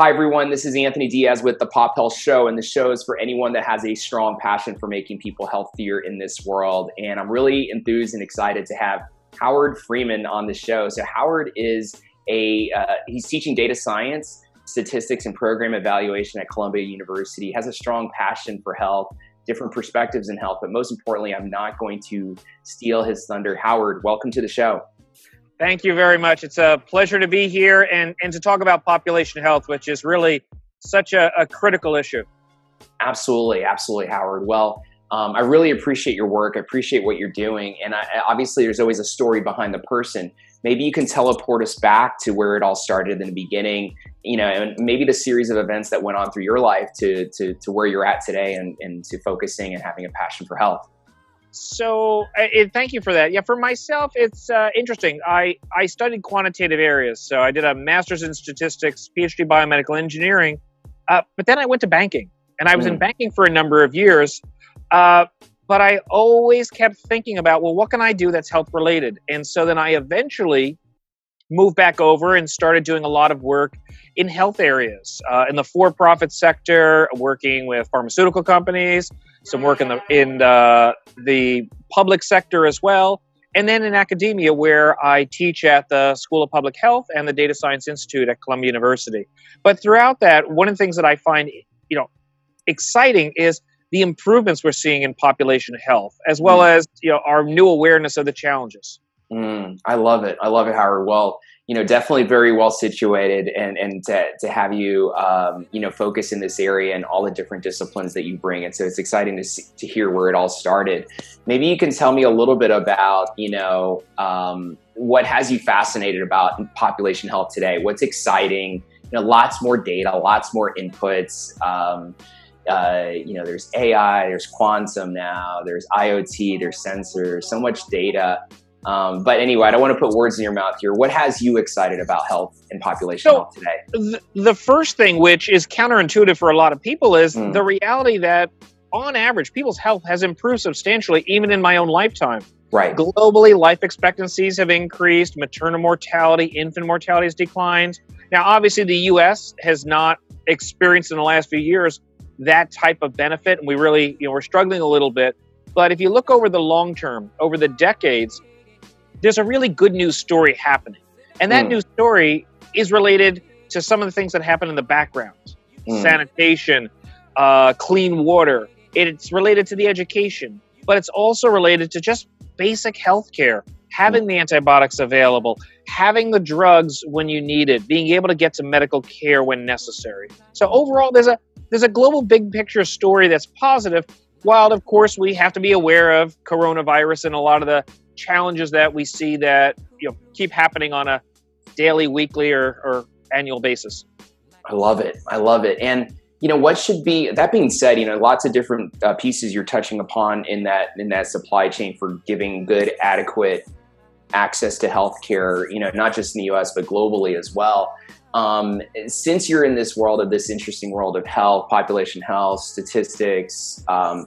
Hi, everyone. This is Anthony Diaz with the Pop Health Show, and the show is for anyone that has a strong passion for making people healthier in this world. And I'm really enthused and excited to have Howard Friedman on the show. So, Howard is a uh, he's teaching data science, statistics, and program evaluation at Columbia University. Has a strong passion for health, different perspectives in health, but most importantly, I'm not going to steal his thunder. Howard, welcome to the show. Thank you very much. It's a pleasure to be here and, and to talk about population health, which is really such a, a critical issue. Absolutely, absolutely, Howard. Well, um, I really appreciate your work. I appreciate what you're doing. And I, obviously, there's always a story behind the person. Maybe you can teleport us back to where it all started in the beginning, you know, and maybe the series of events that went on through your life to, to, to where you're at today and, and to focusing and having a passion for health so uh, thank you for that. Yeah, for myself, it's uh, interesting. I, I studied quantitative areas. So I did a master's in statistics, PhD biomedical engineering. Uh, but then I went to banking, and I was mm. in hmm. banking for a number of years. Uh, but I always kept thinking about, well, what can I do that's health related? And so then I eventually moved back over and started doing a lot of work in health areas, uh, in the for-profit sector, working with pharmaceutical companies, some work in the in the, the public sector as well, and then in academia where I teach at the School of Public Health and the Data Science Institute at Columbia University. But throughout that, one of the things that I find you know exciting is the improvements we're seeing in population health, as well mm. as you know our new awareness of the challenges. Mm, I love it. I love it, Howard. Well, you know, definitely very well situated, and and to, to have you, um, you know, focus in this area and all the different disciplines that you bring, and so it's exciting to see, to hear where it all started. Maybe you can tell me a little bit about, you know, um, what has you fascinated about population health today? What's exciting? You know, lots more data, lots more inputs. Um, uh, you know, there's AI, there's quantum now, there's IoT, there's sensors, so much data. Um, but anyway, I don't want to put words in your mouth here. What has you excited about health and population so health today? Th- the first thing, which is counterintuitive for a lot of people, is mm. the reality that on average, people's health has improved substantially, even in my own lifetime. Right. Globally, life expectancies have increased, maternal mortality, infant mortality has declined. Now, obviously, the U.S. has not experienced in the last few years that type of benefit, and we really, you know, we're struggling a little bit. But if you look over the long term, over the decades, there's a really good news story happening. And that mm. news story is related to some of the things that happen in the background mm. sanitation, uh, clean water. It's related to the education, but it's also related to just basic health care, having the antibiotics available, having the drugs when you need it, being able to get to medical care when necessary. So overall, there's a there's a global big picture story that's positive. While of course we have to be aware of coronavirus and a lot of the challenges that we see that you know keep happening on a daily, weekly, or, or annual basis. I love it. I love it. And you know what should be that being said you know lots of different uh, pieces you're touching upon in that in that supply chain for giving good adequate access to healthcare you know not just in the us but globally as well um, since you're in this world of this interesting world of health population health statistics um,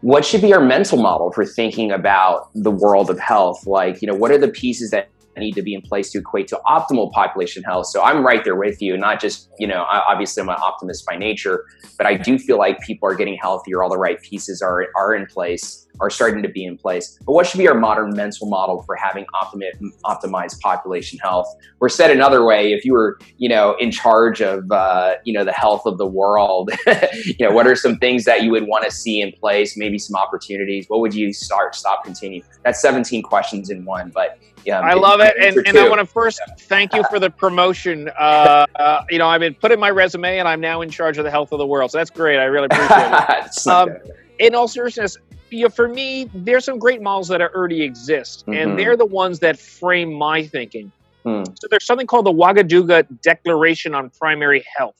what should be our mental model for thinking about the world of health? Like, you know, what are the pieces that need to be in place to equate to optimal population health? So I'm right there with you, not just, you know, obviously I'm an optimist by nature, but I do feel like people are getting healthier. All the right pieces are, are in place are starting to be in place. But what should be our modern mental model for having optimi- optimized population health? Or said another way, if you were, you know, in charge of, uh, you know, the health of the world, you know, what are some things that you would want to see in place? Maybe some opportunities. What would you start, stop, continue? That's 17 questions in one, but yeah, I love it, and, and I want to first thank you for the promotion. Uh, uh, you know, I've been put in my resume, and I'm now in charge of the health of the world. So that's great. I really appreciate it. um, in all seriousness, you know, for me, there's some great models that already exist, mm-hmm. and they're the ones that frame my thinking. Mm. So there's something called the Ouagadougou Declaration on Primary Health.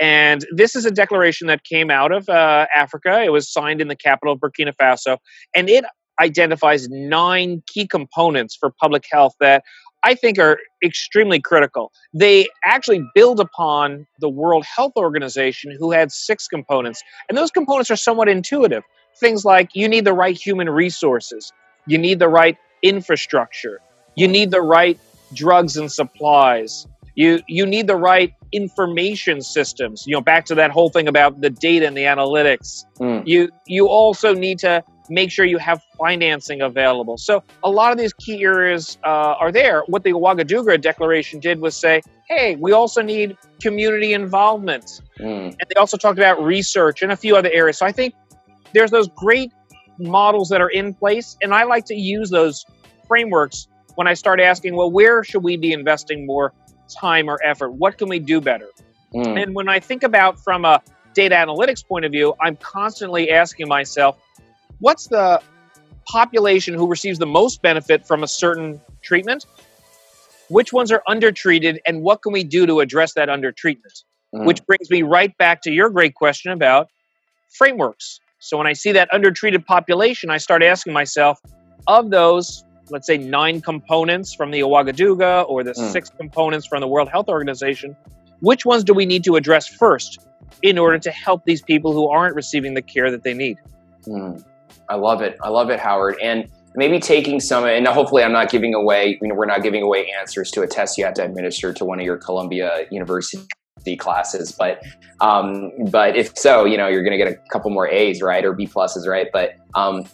And this is a declaration that came out of uh, Africa. It was signed in the capital of Burkina Faso. And it identifies nine key components for public health that I think are extremely critical. They actually build upon the World Health Organization, who had six components. And those components are somewhat intuitive things like you need the right human resources, you need the right infrastructure, you need the right drugs and supplies, You you need the right information systems. You know, back to that whole thing about the data and the analytics. Mm. You you also need to make sure you have financing available. So a lot of these key areas uh, are there. What the Ouagadougou Declaration did was say, hey, we also need community involvement. Mm. And they also talked about research and a few other areas. So I think there's those great models that are in place, and I like to use those frameworks when I start asking, well, where should we be investing more time or effort? What can we do better? Mm. And when I think about from a data analytics point of view, I'm constantly asking myself, what's the population who receives the most benefit from a certain treatment? Which ones are undertreated, and what can we do to address that undertreatment? Mm. Which brings me right back to your great question about frameworks. So when I see that undertreated population, I start asking myself, of those, let's say nine components from the Ouagadougou or the mm. six components from the World Health Organization, which ones do we need to address first in order to help these people who aren't receiving the care that they need? Mm. I love it. I love it, Howard. And maybe taking some, and hopefully I'm not giving away, you know, we're not giving away answers to a test you have to administer to one of your Columbia University classes, but um, but if so, you know, you're going to get a couple more A's, right, or B pluses, right? But um,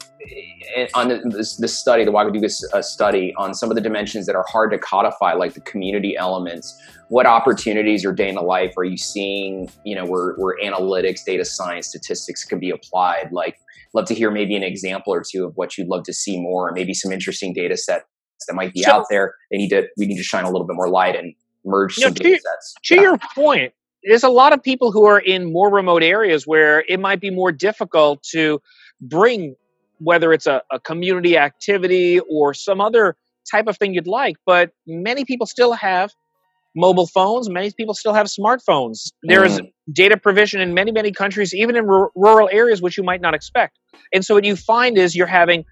on this, this, study, the Ouagadougou uh, study, on some of the dimensions that are hard to codify, like the community elements, what opportunities or day in the life are you seeing? You know, where where analytics, data science, statistics can be applied. Like, love to hear maybe an example or two of what you'd love to see more, or maybe some interesting data sets that might be so, out there. They need to we need to shine a little bit more light and merge you know, to, to yeah. your point, there's a lot of people who are in more remote areas where it might be more difficult to bring whether it's a, a community activity or some other type of thing you'd like but many people still have mobile phones many people still have smartphones there's mm. data provision in many many countries even in r- rural areas which you might not expect and so what you find is you're having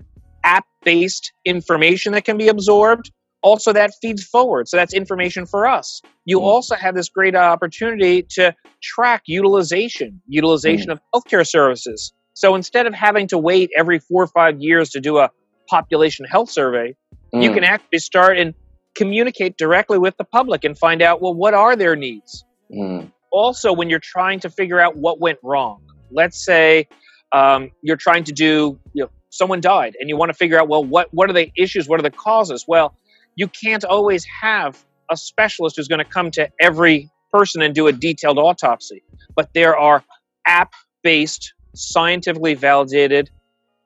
app based information that can be absorbed also that feeds forward. So that's information for us. You mm. also have this great opportunity to track utilization, utilization mm. of healthcare services. So instead of having to wait every four or five years to do a population health survey, mm. you can actually start and communicate directly with the public and find out, well, what are their needs? Mm. Also, when you're trying to figure out what went wrong, let's say um, you're trying to do, you know, someone died and you want to figure out, well, what, what are the issues? What are the causes? Well, you can't always have a specialist who's going to come to every person and do a detailed autopsy. But there are app based, scientifically validated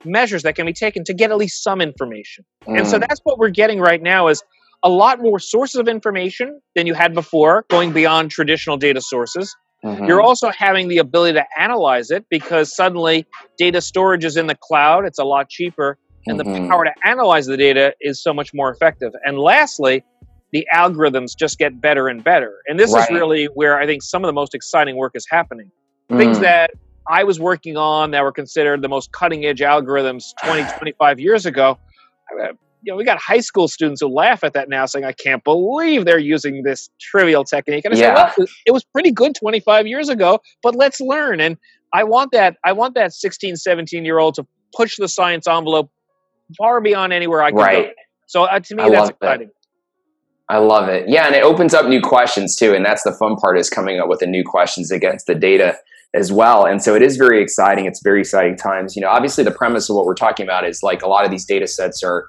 measures that can be taken to get at least some information. Mm. And so mm. that's what we're getting right now is a lot more sources of information than you had before, going beyond traditional data sources. Mm-hmm. You're also having the ability to analyze it because suddenly data storage is in the cloud. It's a lot cheaper and mm-hmm. the power to analyze the data is so much more effective. And lastly, the algorithms just get better and better. And this right. is really where I think some of the most exciting work is happening. Mm. Things that I was working on that were considered the most cutting edge algorithms 20, 25 years ago. You know, we got high school students who laugh at that now, saying, "I can't believe they're using this trivial technique." And I yeah. say, "Well, it was pretty good 25 years ago, but let's learn." And I want that. I want that 16, 17 year old to push the science envelope far beyond anywhere I could right. go. So uh, to me, I that's exciting. It. I love it. Yeah, and it opens up new questions too, and that's the fun part is coming up with the new questions against the data as well. And so it is very exciting. It's very exciting times. You know, obviously the premise of what we're talking about is like a lot of these data sets are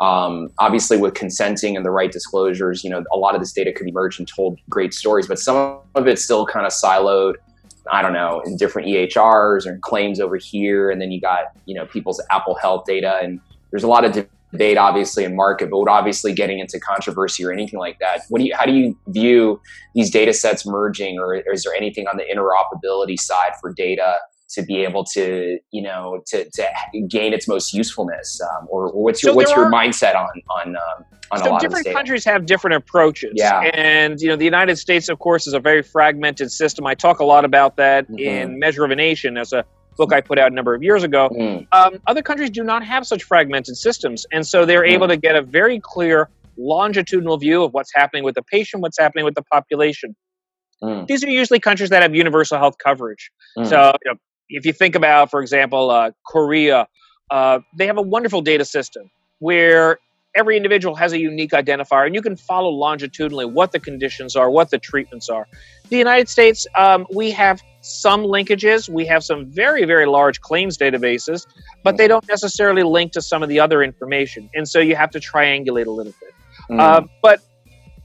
um, obviously with consenting and the right disclosures. You know, a lot of this data could emerge and told great stories, but some of it's still kind of siloed. I don't know, in different EHRs or claims over here, and then you got you know people's Apple Health data and there's a lot of debate obviously in market but obviously getting into controversy or anything like that what do you how do you view these data sets merging or is there anything on the interoperability side for data to be able to you know to, to gain its most usefulness um, or, or, what's your so what's your are, mindset on on um, on so different countries have different approaches yeah and you know the united states of course is a very fragmented system i talk a lot about that mm-hmm. in measure of a nation as a book I put out a number of years ago. Mm. Um, other countries do not have such fragmented systems, and so they're mm. able to get a very clear longitudinal view of what's happening with the patient, what's happening with the population. Mm. These are usually countries that have universal health coverage. Mm. So, you know, if you think about, for example, uh, Korea, uh, they have a wonderful data system where every individual has a unique identifier, and you can follow longitudinally what the conditions are, what the treatments are. The United States, um, we have some linkages. We have some very, very large claims databases, but they don't necessarily link to some of the other information. And so you have to triangulate a little bit. Mm. Uh, but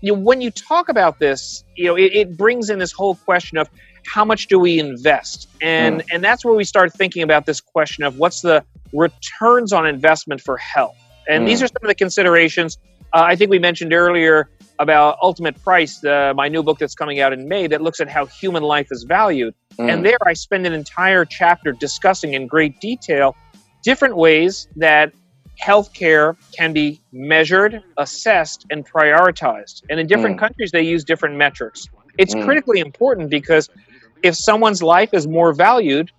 you know, when you talk about this, you know, it, it, brings in this whole question of how much do we invest, and mm. and that's where we start thinking about this question of what's the returns on investment for health. And mm. these are some of the considerations. Uh, I think we mentioned earlier about Ultimate Price, uh, my new book that's coming out in May that looks at how human life is valued. Mm. And there I spend an entire chapter discussing in great detail different ways that healthcare can be measured, assessed, and prioritized. And in different mm. countries, they use different metrics. It's mm. critically important because if someone's life is more valued,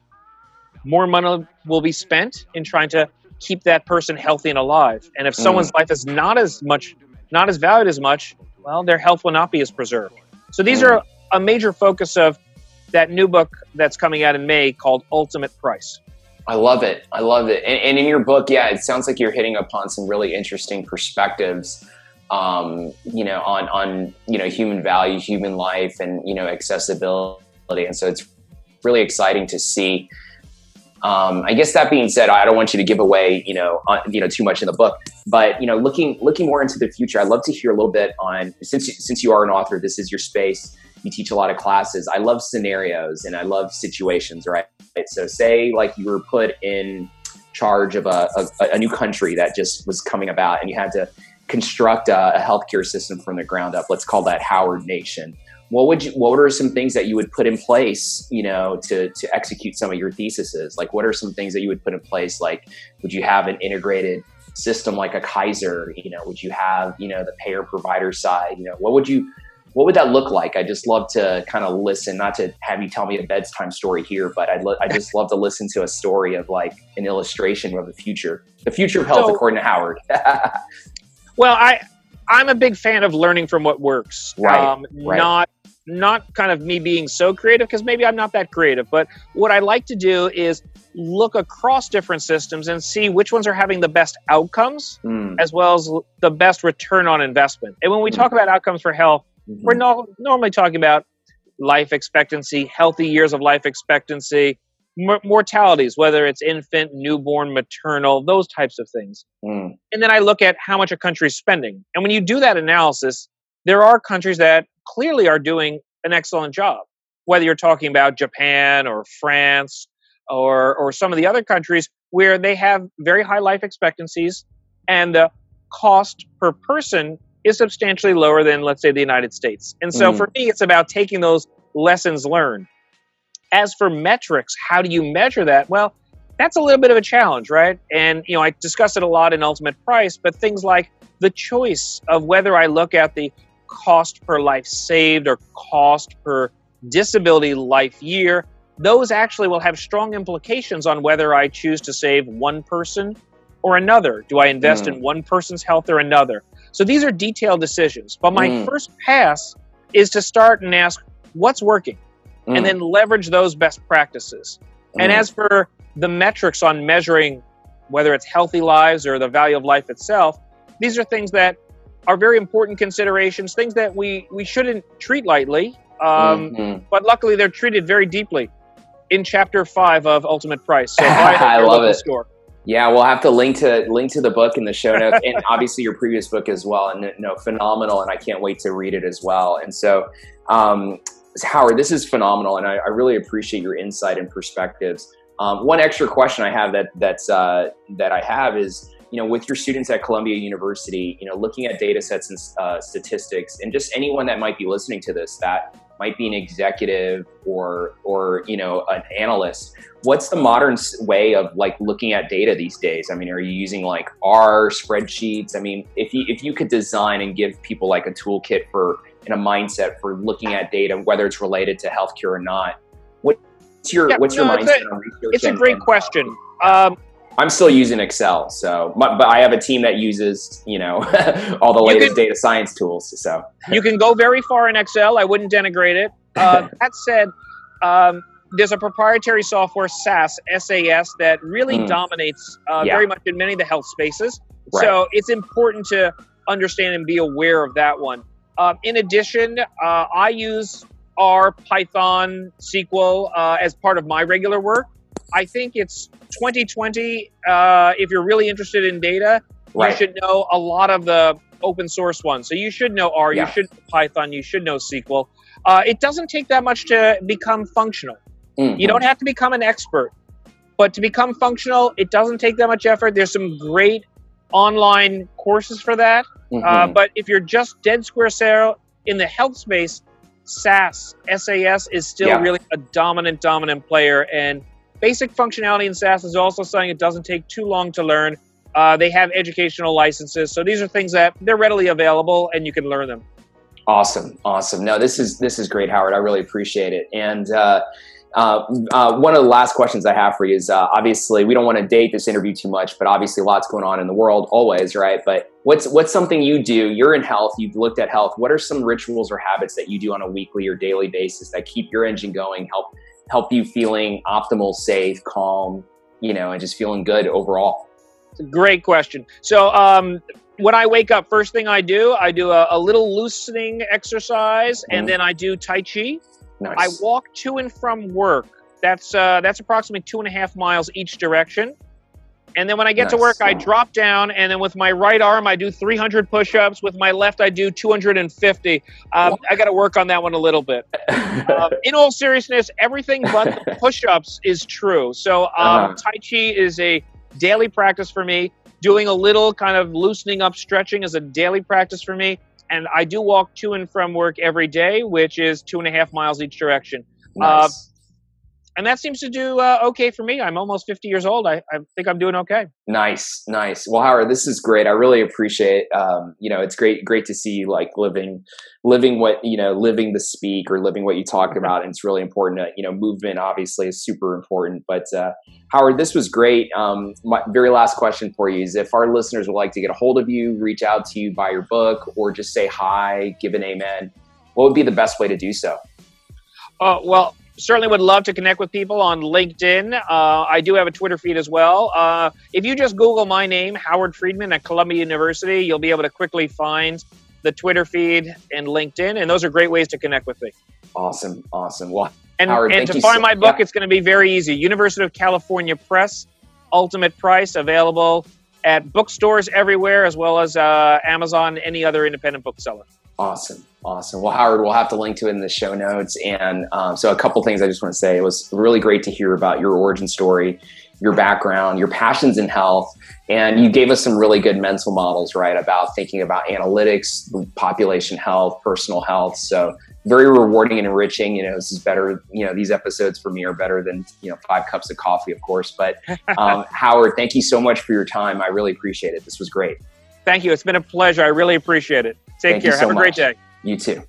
more money will be spent in trying to keep that person healthy and alive. And if mm. someone's life is not as much, not as valued as much, well, their health will not be as preserved. So these mm. are a major focus of that new book that's coming out in May called Ultimate Price. I love it. I love it. And, and in your book, yeah, it sounds like you're hitting upon some really interesting perspectives. Um, you know, on on you know human value, human life, and you know accessibility. And so it's really exciting to see um, I guess that being said, I don't want you to give away, you know, uh, you know, too much in the book. But you know, looking looking more into the future, I'd love to hear a little bit on since since you are an author, this is your space. You teach a lot of classes. I love scenarios and I love situations, right? So, say like you were put in charge of a, a, a new country that just was coming about, and you had to construct a, a healthcare system from the ground up. Let's call that Howard Nation. What would you what are some things that you would put in place you know to to execute some of your theses? Like what are some things that you would put in place? Like would you have an integrated system like a kaiser? You know would you have you know the payer provider side? You know what would you what would that look like? I just love to kind of listen not to have you tell me a bedtime story here but i'd lo- i just love to listen to a story of like an illustration of the future the future of health so, according to howard well i I'm a big fan of learning from what works, right, um, right. not not kind of me being so creative because maybe I'm not that creative, but what I like to do is look across different systems and see which ones are having the best outcomes mm. as well as the best return on investment. And when we mm. talk about outcomes for health, mm-hmm. we're no, normally talking about life expectancy, healthy years of life expectancy, m- mortalities, whether it's infant, newborn, maternal, those types of things. Mm. And then I look at how much a country is spending. And when you do that analysis, there are countries that clearly are doing an excellent job. Whether you're talking about Japan or France or or some of the other countries where they have very high life expectancies and the cost per person is substantially lower than let's say the United States. And so mm. for me it's about taking those lessons learned. As for metrics, how do you measure that? Well, that's a little bit of a challenge, right? And you know, I discuss it a lot in Ultimate Price, but things like the choice of whether I look at the cost per life saved or cost per disability life year, those actually will have strong implications on whether I choose to save one person or another. Do I invest mm. in one person's health or another? So these are detailed decisions. But my mm. first pass is to start and ask what's working mm. and then leverage those best practices. And mm. as for the metrics on measuring whether it's healthy lives or the value of life itself, these are things that are very important considerations, things that we, we shouldn't treat lightly. Um, mm-hmm. But luckily, they're treated very deeply in chapter five of Ultimate Price. So I love it. Store. Yeah, we'll have to link to link to the book in the show notes, and obviously your previous book as well. And no, phenomenal, and I can't wait to read it as well. And so, um, Howard, this is phenomenal, and I, I, really appreciate your insight and perspectives. Um, one extra question I have that that's uh, that I have is you know, with your students at Columbia University, you know, looking at data sets and uh, statistics, and just anyone that might be listening to this that might be an executive or or you know an analyst what's the modern way of like looking at data these days i mean are you using like r spreadsheets i mean if you if you could design and give people like a toolkit for in a mindset for looking at data whether it's related to healthcare or not what's your yeah, what's no, your mindset a, on research it's and, a great and, question um, I'm still using Excel, so but I have a team that uses you know all the latest can, data science tools. So you can go very far in Excel. I wouldn't denigrate it. Uh, that said, um, there's a proprietary software SAS SAS that really mm. dominates uh, yeah. very much in many of the health spaces. Right. So it's important to understand and be aware of that one. Uh, in addition, uh, I use R, Python, SQL uh, as part of my regular work. I think it's 2020. Uh, if you're really interested in data, right. you should know a lot of the open source ones. So you should know R, yeah. you should know Python, you should know SQL. Uh, it doesn't take that much to become functional. Mm-hmm. You don't have to become an expert, but to become functional, it doesn't take that much effort. There's some great online courses for that. Mm-hmm. Uh, but if you're just dead square zero in the health space, SAS, SAS is still yeah. really a dominant, dominant player. And basic functionality in SAS is also something it doesn't take too long to learn. Uh, they have educational licenses, so these are things that they're readily available and you can learn them. Awesome, awesome. No, this is this is great, Howard. I really appreciate it. And uh, uh, uh, one of the last questions I have for you is uh, obviously we don't want to date this interview too much, but obviously lots going on in the world always, right? But what's what's something you do? You're in health. You've looked at health. What are some rituals or habits that you do on a weekly or daily basis that keep your engine going, help help you feeling optimal, safe, calm, you know, and just feeling good overall? Great question. So um, when I wake up, first thing I do, I do a, a little loosening exercise, mm-hmm. and then I do Tai Chi. Nice. I walk to and from work. That's uh, that's approximately two and a half miles each direction. And then when I get nice. to work, I drop down, and then with my right arm, I do 300 push-ups. With my left, I do 250. Um, I got to work on that one a little bit. um, in all seriousness, everything but the push-ups is true. So um, uh-huh. Tai Chi is a daily practice for me. Doing a little kind of loosening up stretching is a daily practice for me and I do walk to and from work every day, which is two and a half miles each direction. Uh, nice. Uh, and that seems to do uh, okay for me. I'm almost 50 years old. I, I, think I'm doing okay. Nice, nice. Well, Howard, this is great. I really appreciate. Um, you know, it's great, great to see like living, living what you know, living the speak or living what you talk about. And it's really important. To, you know, movement obviously is super important. But uh, Howard, this was great. Um, my very last question for you is: if our listeners would like to get a hold of you, reach out to you, buy your book, or just say hi, give an amen, what would be the best way to do so? Uh, well, certainly would love to connect with people on LinkedIn. Uh, I do have a Twitter feed as well. Uh, if you just Google my name, Howard Friedman at Columbia University, you'll be able to quickly find the Twitter feed and LinkedIn, and those are great ways to connect with me. Awesome, awesome. Well, and, Howard, and to find so, my book, yeah. it's going to be very easy. University of California Press, Ultimate Price, available at bookstores everywhere, as well as uh, Amazon, any other independent bookseller. Awesome. Awesome. Well, Howard, we'll have to link to it in the show notes. And um, so, a couple things I just want to say. It was really great to hear about your origin story, your background, your passions in health. And you gave us some really good mental models, right, about thinking about analytics, population health, personal health. So, very rewarding and enriching. You know, this is better. You know, these episodes for me are better than, you know, five cups of coffee, of course. But, um, Howard, thank you so much for your time. I really appreciate it. This was great. Thank you. It's been a pleasure. I really appreciate it. Take Thank care. So Have a much. great day. You too.